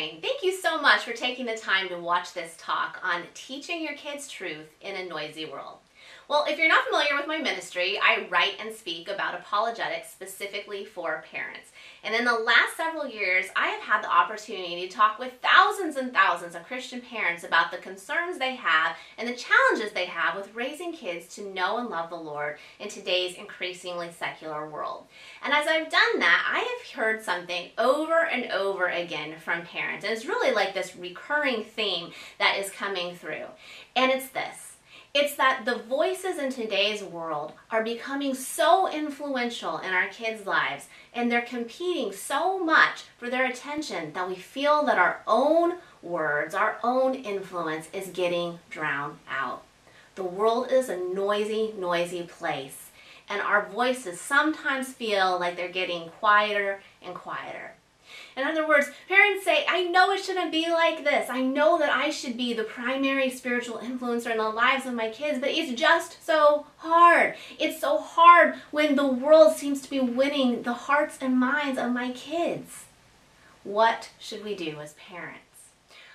Thank you so much for taking the time to watch this talk on teaching your kids truth in a noisy world. Well, if you're not familiar with my ministry, I write and speak about apologetics specifically for parents. And in the last several years, I have had the opportunity to talk with thousands and thousands of Christian parents about the concerns they have and the challenges they have with raising kids to know and love the Lord in today's increasingly secular world. And as I've done that, I have heard something over and over again from parents. And it's really like this recurring theme that is coming through. And it's this it's that the voices in today's world are becoming so influential in our kids' lives and they're competing so much for their attention that we feel that our own words, our own influence is getting drowned out. The world is a noisy, noisy place, and our voices sometimes feel like they're getting quieter and quieter. In other words, parents say, I know it shouldn't be like this. I know that I should be the primary spiritual influencer in the lives of my kids, but it's just so hard. It's so hard when the world seems to be winning the hearts and minds of my kids. What should we do as parents?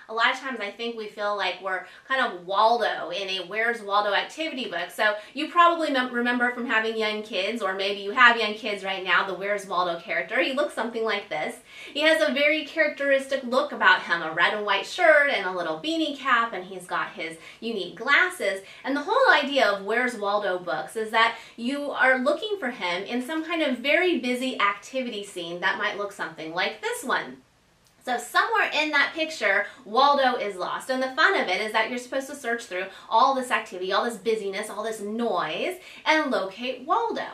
A lot of times I think we feel like we're kind of Waldo in a Where's Waldo activity book. So you probably remember from having young kids, or maybe you have young kids right now, the Where's Waldo character. He looks something like this. He has a very characteristic look about him, a red and white shirt and a little beanie cap, and he's got his unique glasses. And the whole idea of Where's Waldo books is that you are looking for him in some kind of very busy activity scene that might look something like this one. So somewhere in that picture, Waldo is lost. And the fun of it is that you're supposed to search through all this activity, all this busyness, all this noise, and locate Waldo.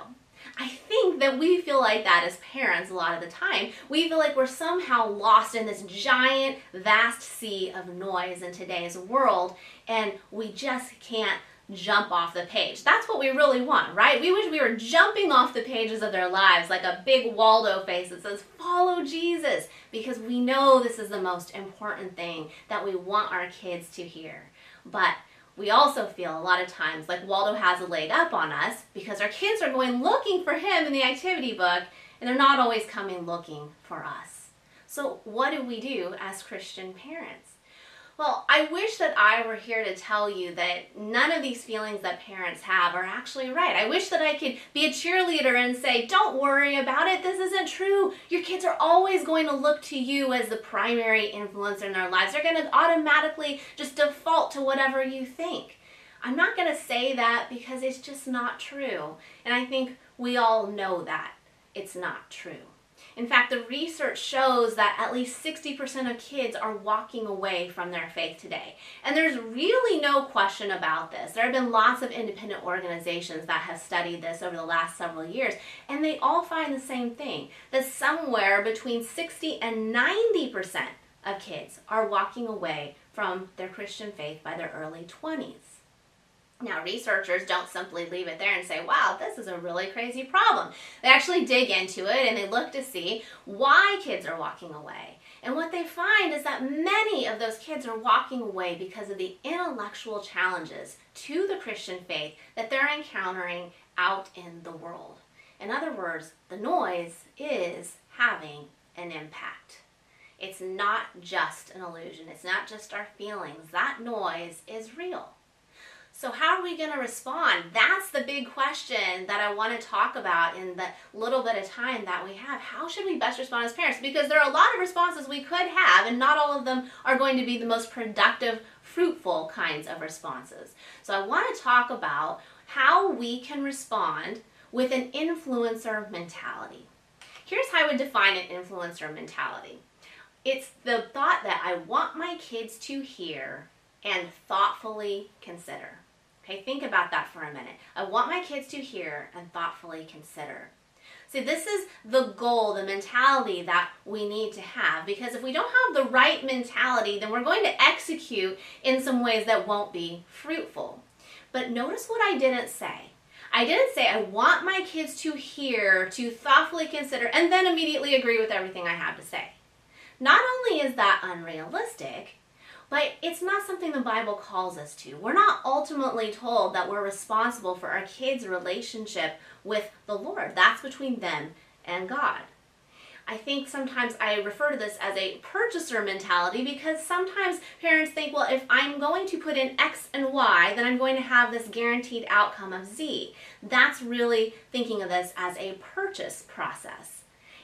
I think that we feel like that as parents a lot of the time. We feel like we're somehow lost in this giant, vast sea of noise in today's world, and we just can't jump off the page. That's what we really want, right? We wish we were jumping off the pages of their lives like a big Waldo face that says, follow Jesus, because we know this is the most important thing that we want our kids to hear. But we also feel a lot of times like Waldo has a leg up on us because our kids are going looking for him in the activity book and they're not always coming looking for us. So, what do we do as Christian parents? Well, I wish that I were here to tell you that none of these feelings that parents have are actually right. I wish that I could be a cheerleader and say, don't worry about it. This isn't true. Your kids are always going to look to you as the primary influencer in their lives. They're going to automatically just default to whatever you think. I'm not going to say that because it's just not true. And I think we all know that it's not true. In fact, the research shows that at least 60% of kids are walking away from their faith today. And there's really no question about this. There have been lots of independent organizations that have studied this over the last several years, and they all find the same thing that somewhere between 60 and 90% of kids are walking away from their Christian faith by their early 20s. Now, researchers don't simply leave it there and say, wow, this is a really crazy problem. They actually dig into it and they look to see why kids are walking away. And what they find is that many of those kids are walking away because of the intellectual challenges to the Christian faith that they're encountering out in the world. In other words, the noise is having an impact. It's not just an illusion, it's not just our feelings. That noise is real. So, how are we going to respond? That's the big question that I want to talk about in the little bit of time that we have. How should we best respond as parents? Because there are a lot of responses we could have, and not all of them are going to be the most productive, fruitful kinds of responses. So, I want to talk about how we can respond with an influencer mentality. Here's how I would define an influencer mentality it's the thought that I want my kids to hear and thoughtfully consider. Okay, think about that for a minute. I want my kids to hear and thoughtfully consider. See, this is the goal, the mentality that we need to have because if we don't have the right mentality, then we're going to execute in some ways that won't be fruitful. But notice what I didn't say. I didn't say I want my kids to hear, to thoughtfully consider, and then immediately agree with everything I have to say. Not only is that unrealistic, but it's not something the Bible calls us to. We're not ultimately told that we're responsible for our kids' relationship with the Lord. That's between them and God. I think sometimes I refer to this as a purchaser mentality because sometimes parents think, well, if I'm going to put in X and Y, then I'm going to have this guaranteed outcome of Z. That's really thinking of this as a purchase process.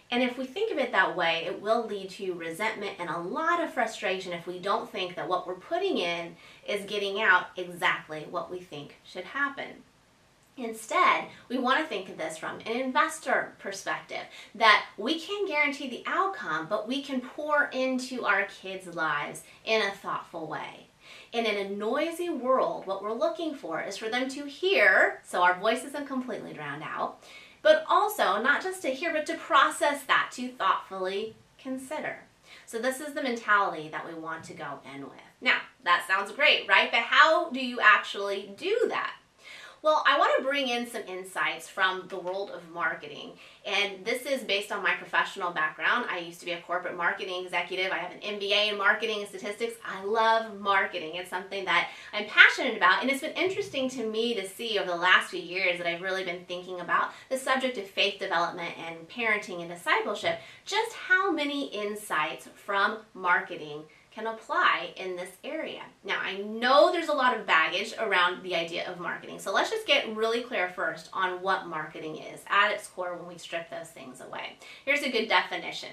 And if we think of it that way, it will lead to resentment and a lot of frustration if we don't think that what we're putting in is getting out exactly what we think should happen. Instead, we want to think of this from an investor perspective that we can guarantee the outcome, but we can pour into our kids' lives in a thoughtful way. And in a noisy world, what we're looking for is for them to hear, so our voice isn't completely drowned out, but also not just to hear, but to process that, to thoughtfully consider. So, this is the mentality that we want to go in with. Now, that sounds great, right? But how do you actually do that? Well, I want to bring in some insights from the world of marketing. And this is based on my professional background. I used to be a corporate marketing executive. I have an MBA in marketing and statistics. I love marketing. It's something that I'm passionate about. And it's been interesting to me to see over the last few years that I've really been thinking about the subject of faith development and parenting and discipleship, just how many insights from marketing can apply in this area. Now, I know there's a lot of baggage around the idea of marketing, so let's just get really clear first on what marketing is at its core when we strip those things away. Here's a good definition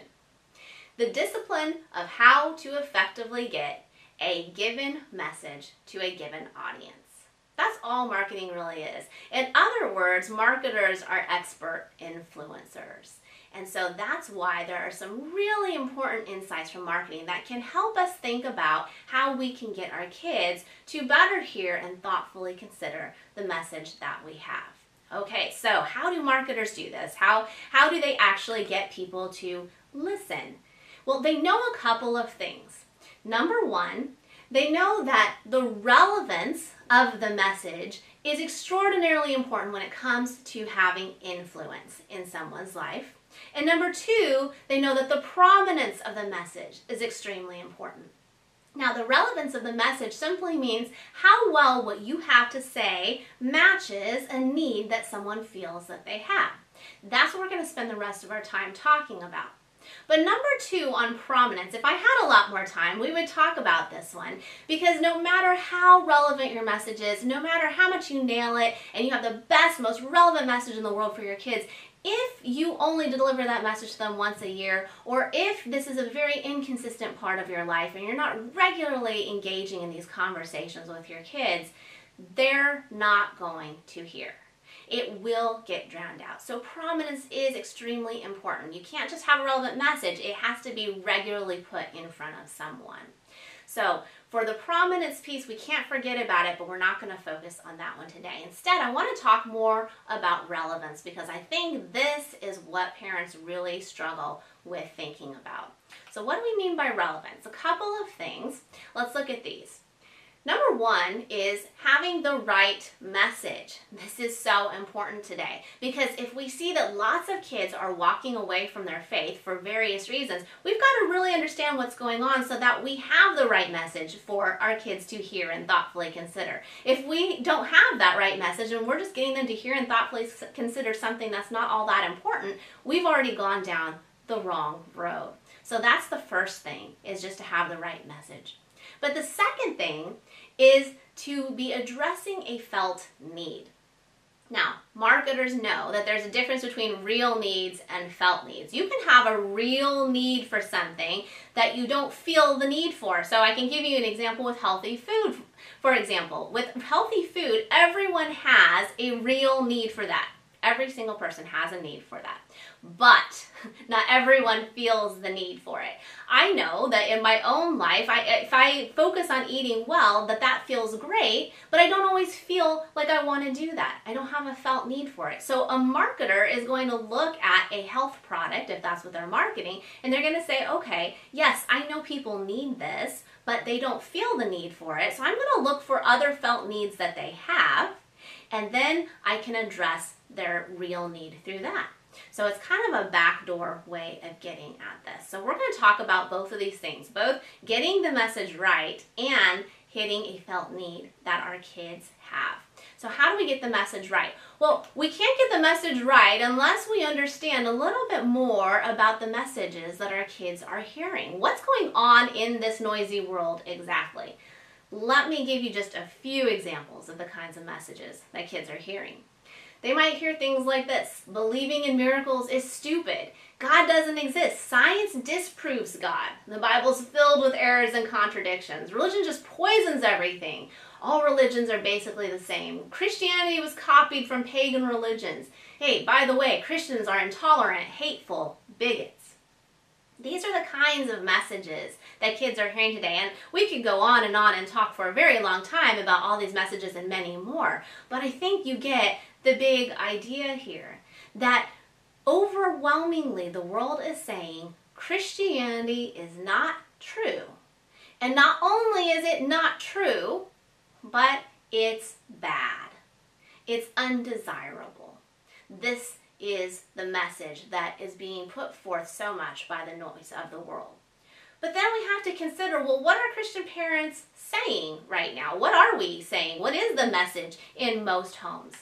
the discipline of how to effectively get a given message to a given audience. That's all marketing really is. In other words, marketers are expert influencers. And so that's why there are some really important insights from marketing that can help us think about how we can get our kids to better hear and thoughtfully consider the message that we have. Okay, so how do marketers do this? How, how do they actually get people to listen? Well, they know a couple of things. Number one, they know that the relevance of the message is extraordinarily important when it comes to having influence in someone's life. And number two, they know that the prominence of the message is extremely important. Now, the relevance of the message simply means how well what you have to say matches a need that someone feels that they have. That's what we're going to spend the rest of our time talking about. But number two on prominence, if I had a lot more time, we would talk about this one because no matter how relevant your message is, no matter how much you nail it, and you have the best, most relevant message in the world for your kids, if you only deliver that message to them once a year, or if this is a very inconsistent part of your life and you're not regularly engaging in these conversations with your kids, they're not going to hear. It will get drowned out. So, prominence is extremely important. You can't just have a relevant message, it has to be regularly put in front of someone. So, for the prominence piece, we can't forget about it, but we're not going to focus on that one today. Instead, I want to talk more about relevance because I think this is what parents really struggle with thinking about. So, what do we mean by relevance? A couple of things. Let's look at these. Number one is having the right message. This is so important today because if we see that lots of kids are walking away from their faith for various reasons, we've got to really understand what's going on so that we have the right message for our kids to hear and thoughtfully consider. If we don't have that right message and we're just getting them to hear and thoughtfully consider something that's not all that important, we've already gone down the wrong road. So that's the first thing is just to have the right message. But the second thing is to be addressing a felt need. Now, marketers know that there's a difference between real needs and felt needs. You can have a real need for something that you don't feel the need for. So, I can give you an example with healthy food. For example, with healthy food, everyone has a real need for that. Every single person has a need for that. But not everyone feels the need for it. I know that in my own life, I, if I focus on eating well, that that feels great, but I don't always feel like I want to do that. I don't have a felt need for it. So a marketer is going to look at a health product, if that's what they're marketing, and they're going to say, okay, yes, I know people need this, but they don't feel the need for it. So I'm going to look for other felt needs that they have, and then I can address their real need through that. So it's kind of a backdoor way of getting at this. So we're going to talk about both of these things, both getting the message right and hitting a felt need that our kids have. So, how do we get the message right? Well, we can't get the message right unless we understand a little bit more about the messages that our kids are hearing. What's going on in this noisy world exactly? Let me give you just a few examples of the kinds of messages that kids are hearing. They might hear things like this Believing in miracles is stupid. God doesn't exist. Science disproves God. The Bible's filled with errors and contradictions. Religion just poisons everything. All religions are basically the same. Christianity was copied from pagan religions. Hey, by the way, Christians are intolerant, hateful, bigots. These are the kinds of messages that kids are hearing today. And we could go on and on and talk for a very long time about all these messages and many more. But I think you get the big idea here that overwhelmingly the world is saying Christianity is not true. And not only is it not true, but it's bad. It's undesirable. This is the message that is being put forth so much by the noise of the world. But then we have to consider well, what are Christian parents saying right now? What are we saying? What is the message in most homes?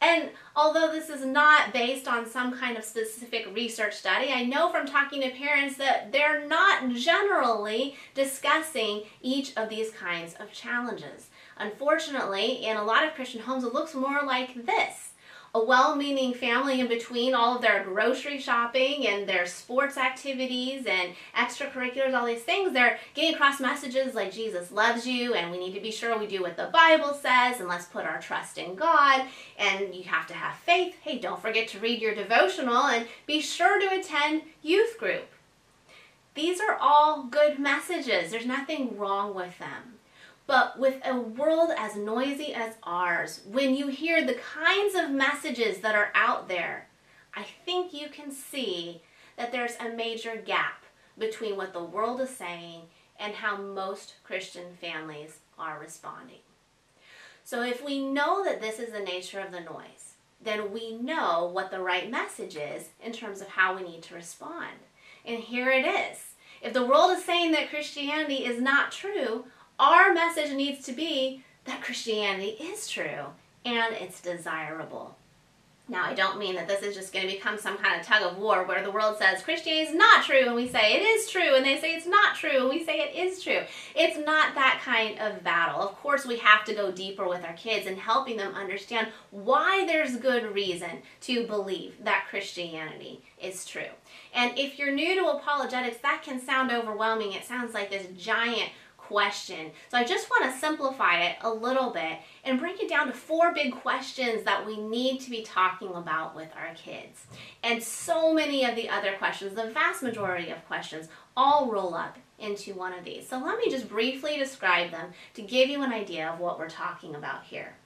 And although this is not based on some kind of specific research study, I know from talking to parents that they're not generally discussing each of these kinds of challenges. Unfortunately, in a lot of Christian homes, it looks more like this a well meaning family in between all of their grocery shopping and their sports activities and extracurriculars, all these things, they're getting across messages like Jesus loves you and we need to be sure we do what the Bible says and let's put our trust in God and you have to have faith. Hey, don't forget to read your devotional and be sure to attend youth group. These are all good messages. There's nothing wrong with them. But with a world as noisy as ours, when you hear the kinds of messages that are out there, I think you can see that there's a major gap between what the world is saying and how most Christian families are responding. So if we know that this is the nature of the noise, then we know what the right message is in terms of how we need to respond. And here it is. If the world is saying that Christianity is not true, our message needs to be that Christianity is true and it's desirable. Now, I don't mean that this is just going to become some kind of tug of war where the world says Christianity is not true and we say it is true, and they say it's not true and we say it is true. It's not that kind of battle. Of course, we have to go deeper with our kids and helping them understand why there's good reason to believe that Christianity is true. And if you're new to apologetics, that can sound overwhelming. It sounds like this giant question. So I just want to simplify it a little bit and break it down to four big questions that we need to be talking about with our kids. And so many of the other questions, the vast majority of questions, all roll up into one of these. So let me just briefly describe them to give you an idea of what we're talking about here.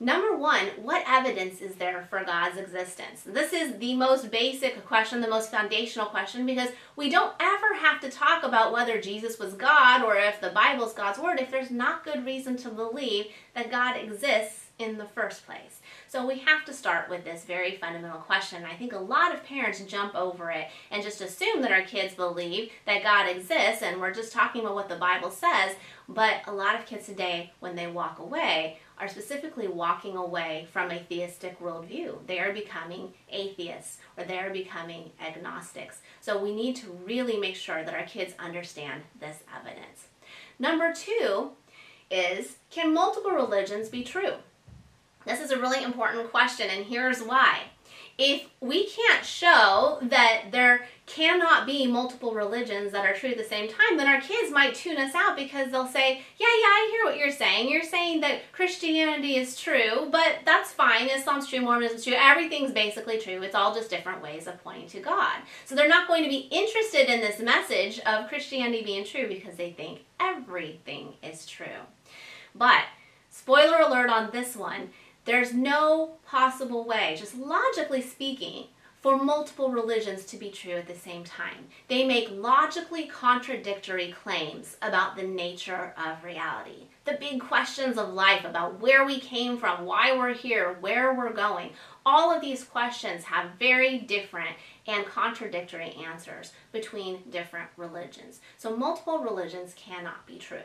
Number one, what evidence is there for God's existence? This is the most basic question, the most foundational question, because we don't ever have to talk about whether Jesus was God or if the Bible's God's Word if there's not good reason to believe that God exists in the first place. So we have to start with this very fundamental question. I think a lot of parents jump over it and just assume that our kids believe that God exists and we're just talking about what the Bible says. But a lot of kids today, when they walk away, are specifically walking away from a theistic worldview. They are becoming atheists or they are becoming agnostics. So we need to really make sure that our kids understand this evidence. Number two is can multiple religions be true? This is a really important question, and here's why if we can't show that there cannot be multiple religions that are true at the same time, then our kids might tune us out because they'll say, Yeah, yeah, I hear what you're saying. You're saying that Christianity is true, but that's fine. Islam's true, Mormonism's true. Everything's basically true. It's all just different ways of pointing to God. So they're not going to be interested in this message of Christianity being true because they think everything is true. But, spoiler alert on this one there's no possible way, just logically speaking, for multiple religions to be true at the same time. They make logically contradictory claims about the nature of reality. The big questions of life about where we came from, why we're here, where we're going, all of these questions have very different and contradictory answers between different religions. So multiple religions cannot be true.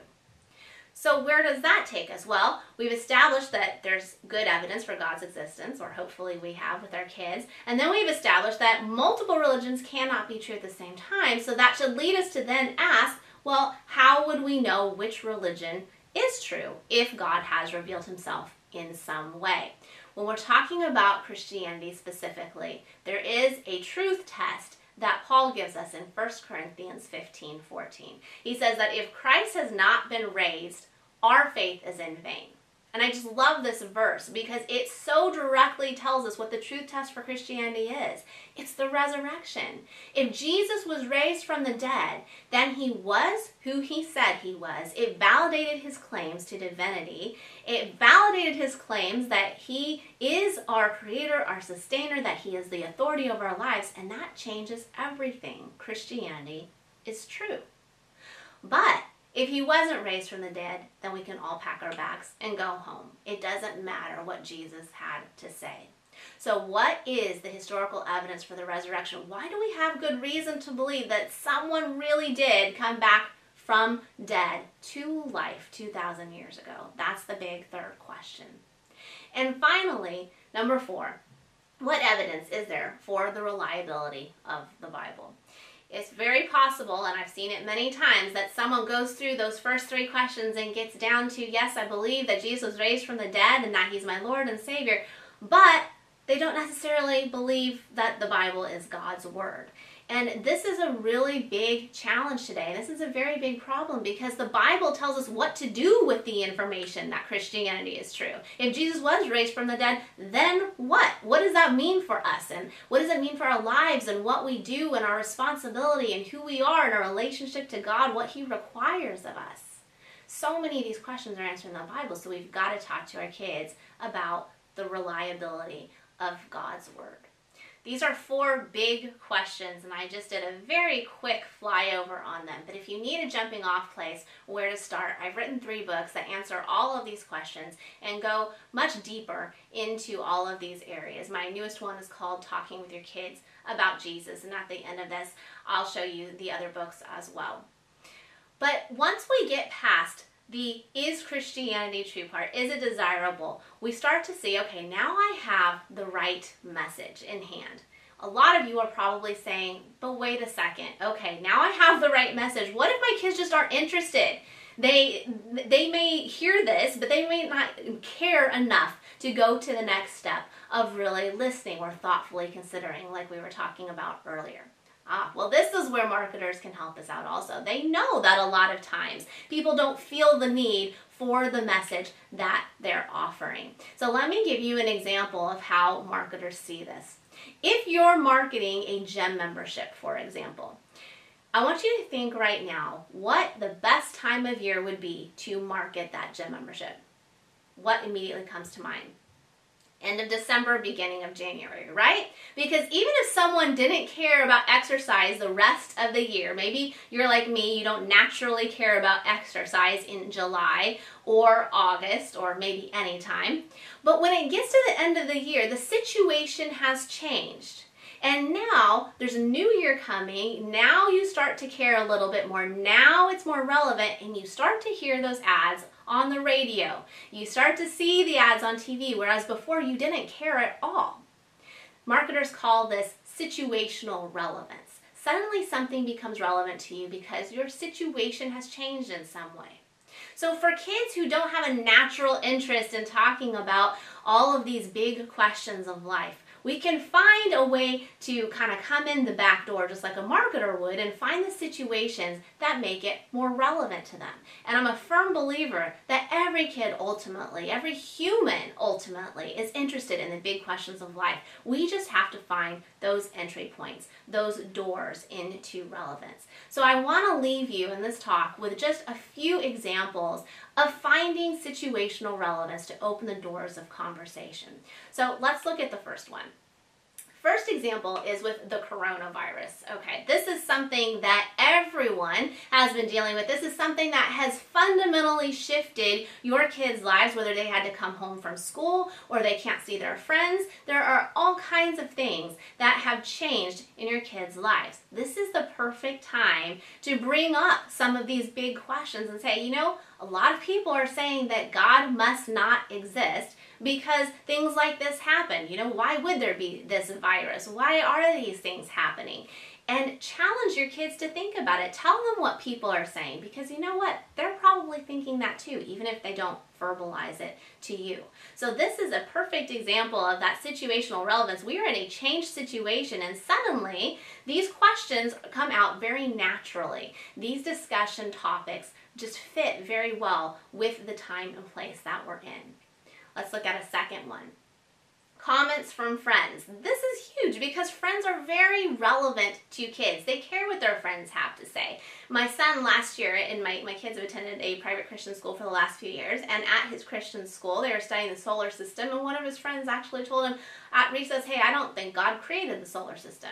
So, where does that take us? Well, we've established that there's good evidence for God's existence, or hopefully we have with our kids. And then we've established that multiple religions cannot be true at the same time. So, that should lead us to then ask well, how would we know which religion is true if God has revealed himself in some way? When we're talking about Christianity specifically, there is a truth test that Paul gives us in 1 Corinthians 15 14. He says that if Christ has not been raised, our faith is in vain. And I just love this verse because it so directly tells us what the truth test for Christianity is. It's the resurrection. If Jesus was raised from the dead, then he was who he said he was. It validated his claims to divinity. It validated his claims that he is our creator, our sustainer, that he is the authority over our lives, and that changes everything. Christianity is true. But if he wasn't raised from the dead, then we can all pack our bags and go home. It doesn't matter what Jesus had to say. So, what is the historical evidence for the resurrection? Why do we have good reason to believe that someone really did come back from dead to life 2,000 years ago? That's the big third question. And finally, number four, what evidence is there for the reliability of the Bible? It's very possible, and I've seen it many times, that someone goes through those first three questions and gets down to, yes, I believe that Jesus was raised from the dead and that he's my Lord and Savior, but they don't necessarily believe that the Bible is God's Word. And this is a really big challenge today. This is a very big problem because the Bible tells us what to do with the information that Christianity is true. If Jesus was raised from the dead, then what? What does that mean for us? And what does it mean for our lives and what we do and our responsibility and who we are and our relationship to God, what He requires of us? So many of these questions are answered in the Bible, so we've got to talk to our kids about the reliability of God's Word. These are four big questions, and I just did a very quick flyover on them. But if you need a jumping off place where to start, I've written three books that answer all of these questions and go much deeper into all of these areas. My newest one is called Talking with Your Kids About Jesus, and at the end of this, I'll show you the other books as well. But once we get past the is Christianity true part, is it desirable, we start to see, okay, now I have the right message in hand. A lot of you are probably saying, but wait a second, okay, now I have the right message. What if my kids just aren't interested? They, they may hear this, but they may not care enough to go to the next step of really listening or thoughtfully considering, like we were talking about earlier. Ah, well, this is where marketers can help us out also. They know that a lot of times people don't feel the need for the message that they're offering. So, let me give you an example of how marketers see this. If you're marketing a gym membership, for example, I want you to think right now what the best time of year would be to market that gym membership. What immediately comes to mind? End of December, beginning of January, right? Because even if someone didn't care about exercise the rest of the year, maybe you're like me, you don't naturally care about exercise in July or August or maybe any time. But when it gets to the end of the year, the situation has changed. And now there's a new year coming. Now you start to care a little bit more. Now it's more relevant, and you start to hear those ads on the radio. You start to see the ads on TV, whereas before you didn't care at all. Marketers call this situational relevance. Suddenly something becomes relevant to you because your situation has changed in some way. So, for kids who don't have a natural interest in talking about all of these big questions of life, we can find a way to kind of come in the back door just like a marketer would and find the situations that make it more relevant to them. And I'm a firm believer that every kid ultimately, every human ultimately is interested in the big questions of life. We just have to find those entry points, those doors into relevance. So I want to leave you in this talk with just a few examples of finding situational relevance to open the doors of conversation. So let's look at the first one. First example is with the coronavirus. Okay, this is something that everyone has been dealing with. This is something that has fundamentally shifted your kids' lives, whether they had to come home from school or they can't see their friends. There are all kinds of things that have changed in your kids' lives. This is the perfect time to bring up some of these big questions and say, you know, A lot of people are saying that God must not exist because things like this happen. You know, why would there be this virus? Why are these things happening? And challenge your kids to think about it. Tell them what people are saying because you know what? They're probably thinking that too, even if they don't verbalize it to you. So, this is a perfect example of that situational relevance. We are in a changed situation, and suddenly these questions come out very naturally. These discussion topics just fit very well with the time and place that we're in. Let's look at a second one. Comments from friends. This is huge because friends are very relevant to kids. They care what their friends have to say. My son last year, and my, my kids have attended a private Christian school for the last few years, and at his Christian school, they were studying the solar system, and one of his friends actually told him at recess, Hey, I don't think God created the solar system.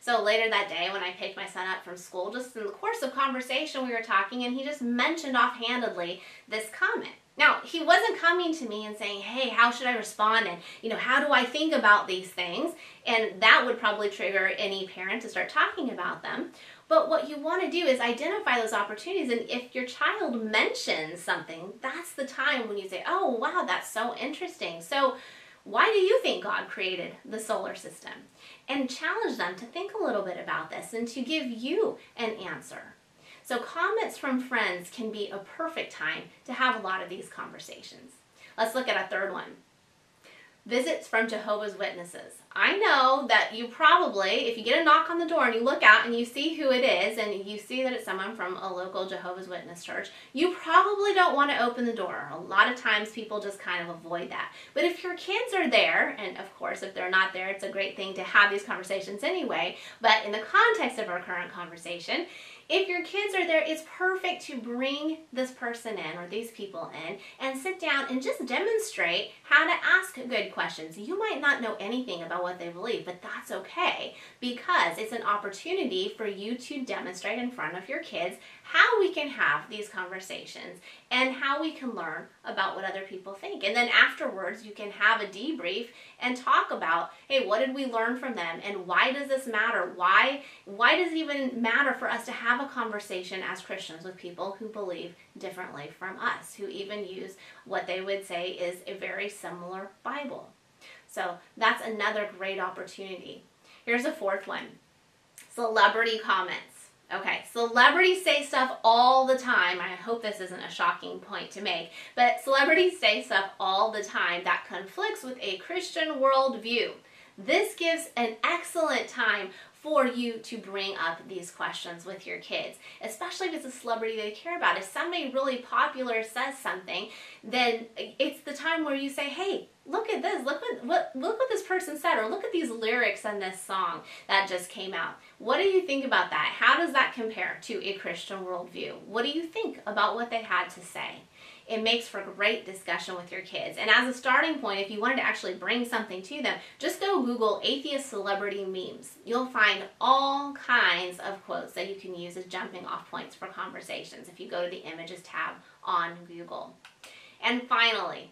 So later that day, when I picked my son up from school, just in the course of conversation, we were talking, and he just mentioned offhandedly this comment. Now, he wasn't coming to me and saying, hey, how should I respond? And, you know, how do I think about these things? And that would probably trigger any parent to start talking about them. But what you want to do is identify those opportunities. And if your child mentions something, that's the time when you say, oh, wow, that's so interesting. So, why do you think God created the solar system? And challenge them to think a little bit about this and to give you an answer. So comments from friends can be a perfect time to have a lot of these conversations. Let's look at a third one. Visits from Jehovah's Witnesses. I know that you probably, if you get a knock on the door and you look out and you see who it is and you see that it's someone from a local Jehovah's Witness church, you probably don't want to open the door. A lot of times people just kind of avoid that. But if your kids are there, and of course, if they're not there, it's a great thing to have these conversations anyway. But in the context of our current conversation, if your kids are there, it's perfect to bring this person in or these people in and sit down and just demonstrate how to ask good questions. You might not know anything about what they believe, but that's okay because it's an opportunity for you to demonstrate in front of your kids how we can have these conversations and how we can learn about what other people think. And then afterwards, you can have a debrief and talk about, hey, what did we learn from them and why does this matter? Why why does it even matter for us to have a conversation as Christians with people who believe differently from us, who even use what they would say is a very similar Bible. So, that's another great opportunity. Here's a fourth one. Celebrity comments. Okay, celebrities say stuff all the time. I hope this isn't a shocking point to make, but celebrities say stuff all the time that conflicts with a Christian worldview. This gives an excellent time for you to bring up these questions with your kids, especially if it's a celebrity they care about. If somebody really popular says something, then it's the time where you say, "Hey, look at this. Look what, what look what this person said or look at these lyrics in this song that just came out." What do you think about that? How does that compare to a Christian worldview? What do you think about what they had to say? It makes for great discussion with your kids. And as a starting point, if you wanted to actually bring something to them, just go Google atheist celebrity memes. You'll find all kinds of quotes that you can use as jumping off points for conversations if you go to the images tab on Google. And finally,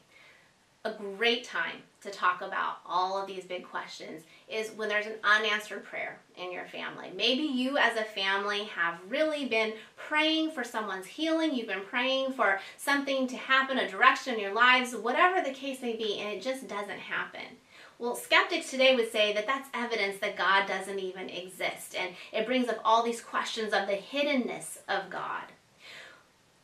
a great time to talk about all of these big questions is when there's an unanswered prayer in your family. Maybe you as a family have really been praying for someone's healing, you've been praying for something to happen, a direction in your lives, whatever the case may be, and it just doesn't happen. Well, skeptics today would say that that's evidence that God doesn't even exist, and it brings up all these questions of the hiddenness of God.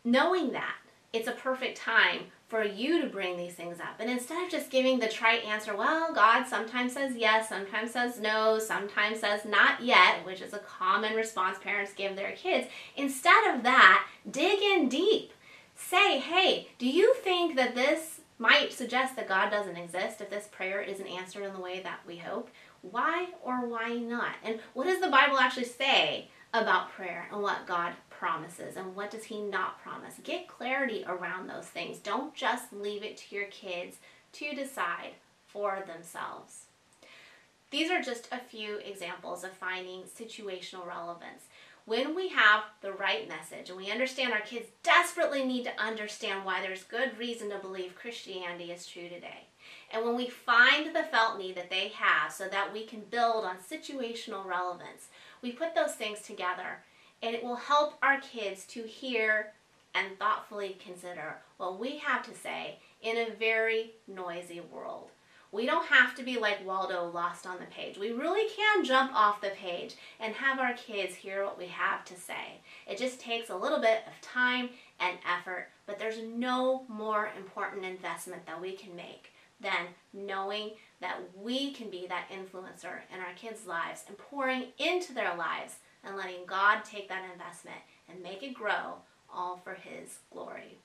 Knowing that, it's a perfect time for you to bring these things up. And instead of just giving the trite answer, well, God sometimes says yes, sometimes says no, sometimes says not yet, which is a common response parents give their kids, instead of that, dig in deep. Say, hey, do you think that this might suggest that God doesn't exist if this prayer isn't answered in the way that we hope? Why or why not? And what does the Bible actually say about prayer and what God promises and what does he not promise. Get clarity around those things. Don't just leave it to your kids to decide for themselves. These are just a few examples of finding situational relevance. When we have the right message and we understand our kids desperately need to understand why there's good reason to believe Christianity is true today. And when we find the felt need that they have so that we can build on situational relevance, we put those things together and it will help our kids to hear and thoughtfully consider what we have to say in a very noisy world. We don't have to be like Waldo lost on the page. We really can jump off the page and have our kids hear what we have to say. It just takes a little bit of time and effort, but there's no more important investment that we can make than knowing that we can be that influencer in our kids' lives and pouring into their lives and letting God take that investment and make it grow all for His glory.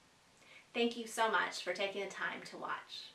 Thank you so much for taking the time to watch.